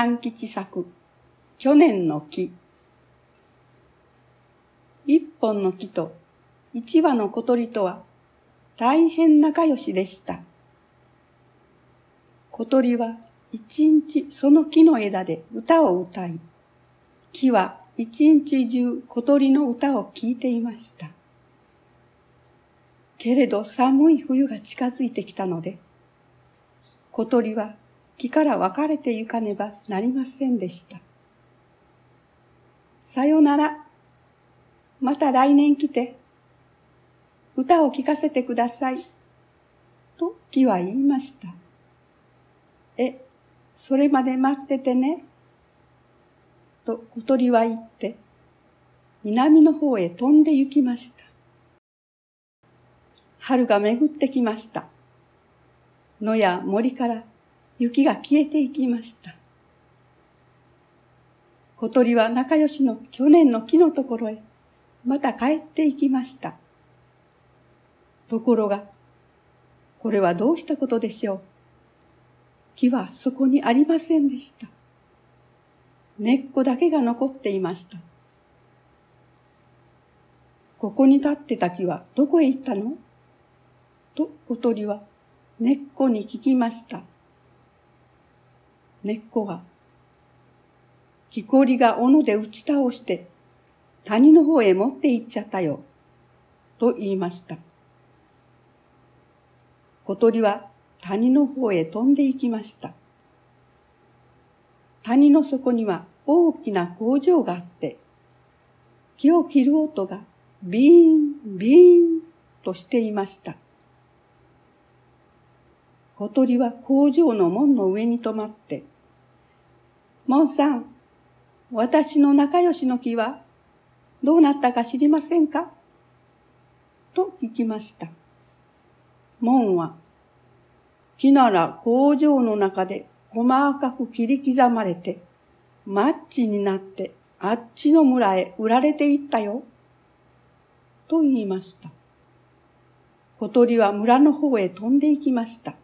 南吉作、去年の木。一本の木と一羽の小鳥とは大変仲良しでした。小鳥は一日その木の枝で歌を歌い、木は一日中小鳥の歌を聞いていました。けれど寒い冬が近づいてきたので、小鳥は木から分かれて行かねばなりませんでした。さよなら。また来年来て、歌を聴かせてください。と木は言いました。え、それまで待っててね。と小鳥は言って、南の方へ飛んで行きました。春が巡ってきました。野や森から雪が消えていきました。小鳥は仲良しの去年の木のところへまた帰っていきました。ところが、これはどうしたことでしょう。木はそこにありませんでした。根っこだけが残っていました。ここに立ってた木はどこへ行ったの？と小鳥は根っこに聞きました。根っこは、木こりが斧で打ち倒して谷の方へ持って行っちゃったよ、と言いました。小鳥は谷の方へ飛んで行きました。谷の底には大きな工場があって、木を切る音がビーン、ビーンとしていました。小鳥は工場の門の上に止まって、門さん、私の仲良しの木はどうなったか知りませんか？と聞きました。門は、木なら工場の中で細かく切り刻まれて、マッチになってあっちの村へ売られていったよ。と言いました。小鳥は村の方へ飛んで行きました。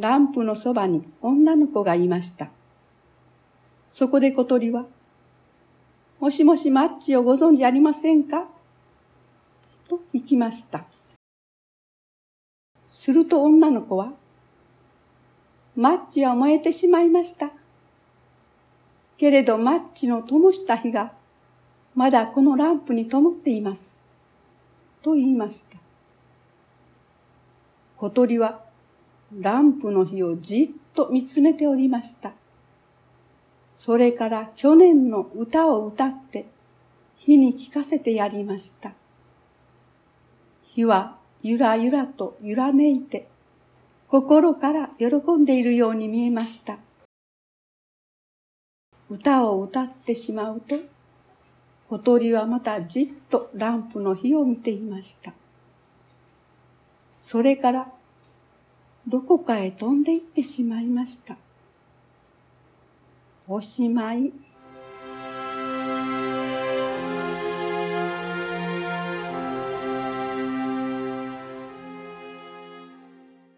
ランプのそばに女の子がいました。そこで小鳥は、もしもしマッチをご存知ありませんか？と聞きました。すると女の子は、マッチは燃えてしまいました。けれどマッチの灯した火が、まだこのランプに灯っています。と言いました。小鳥は、ランプの火をじっと見つめておりました。それから去年の歌を歌って火に聞かせてやりました。火はゆらゆらと揺らめいて心から喜んでいるように見えました。歌を歌ってしまうと小鳥はまたじっとランプの火を見ていました。それからどこかへ飛んで行ってしまいました。おしまい。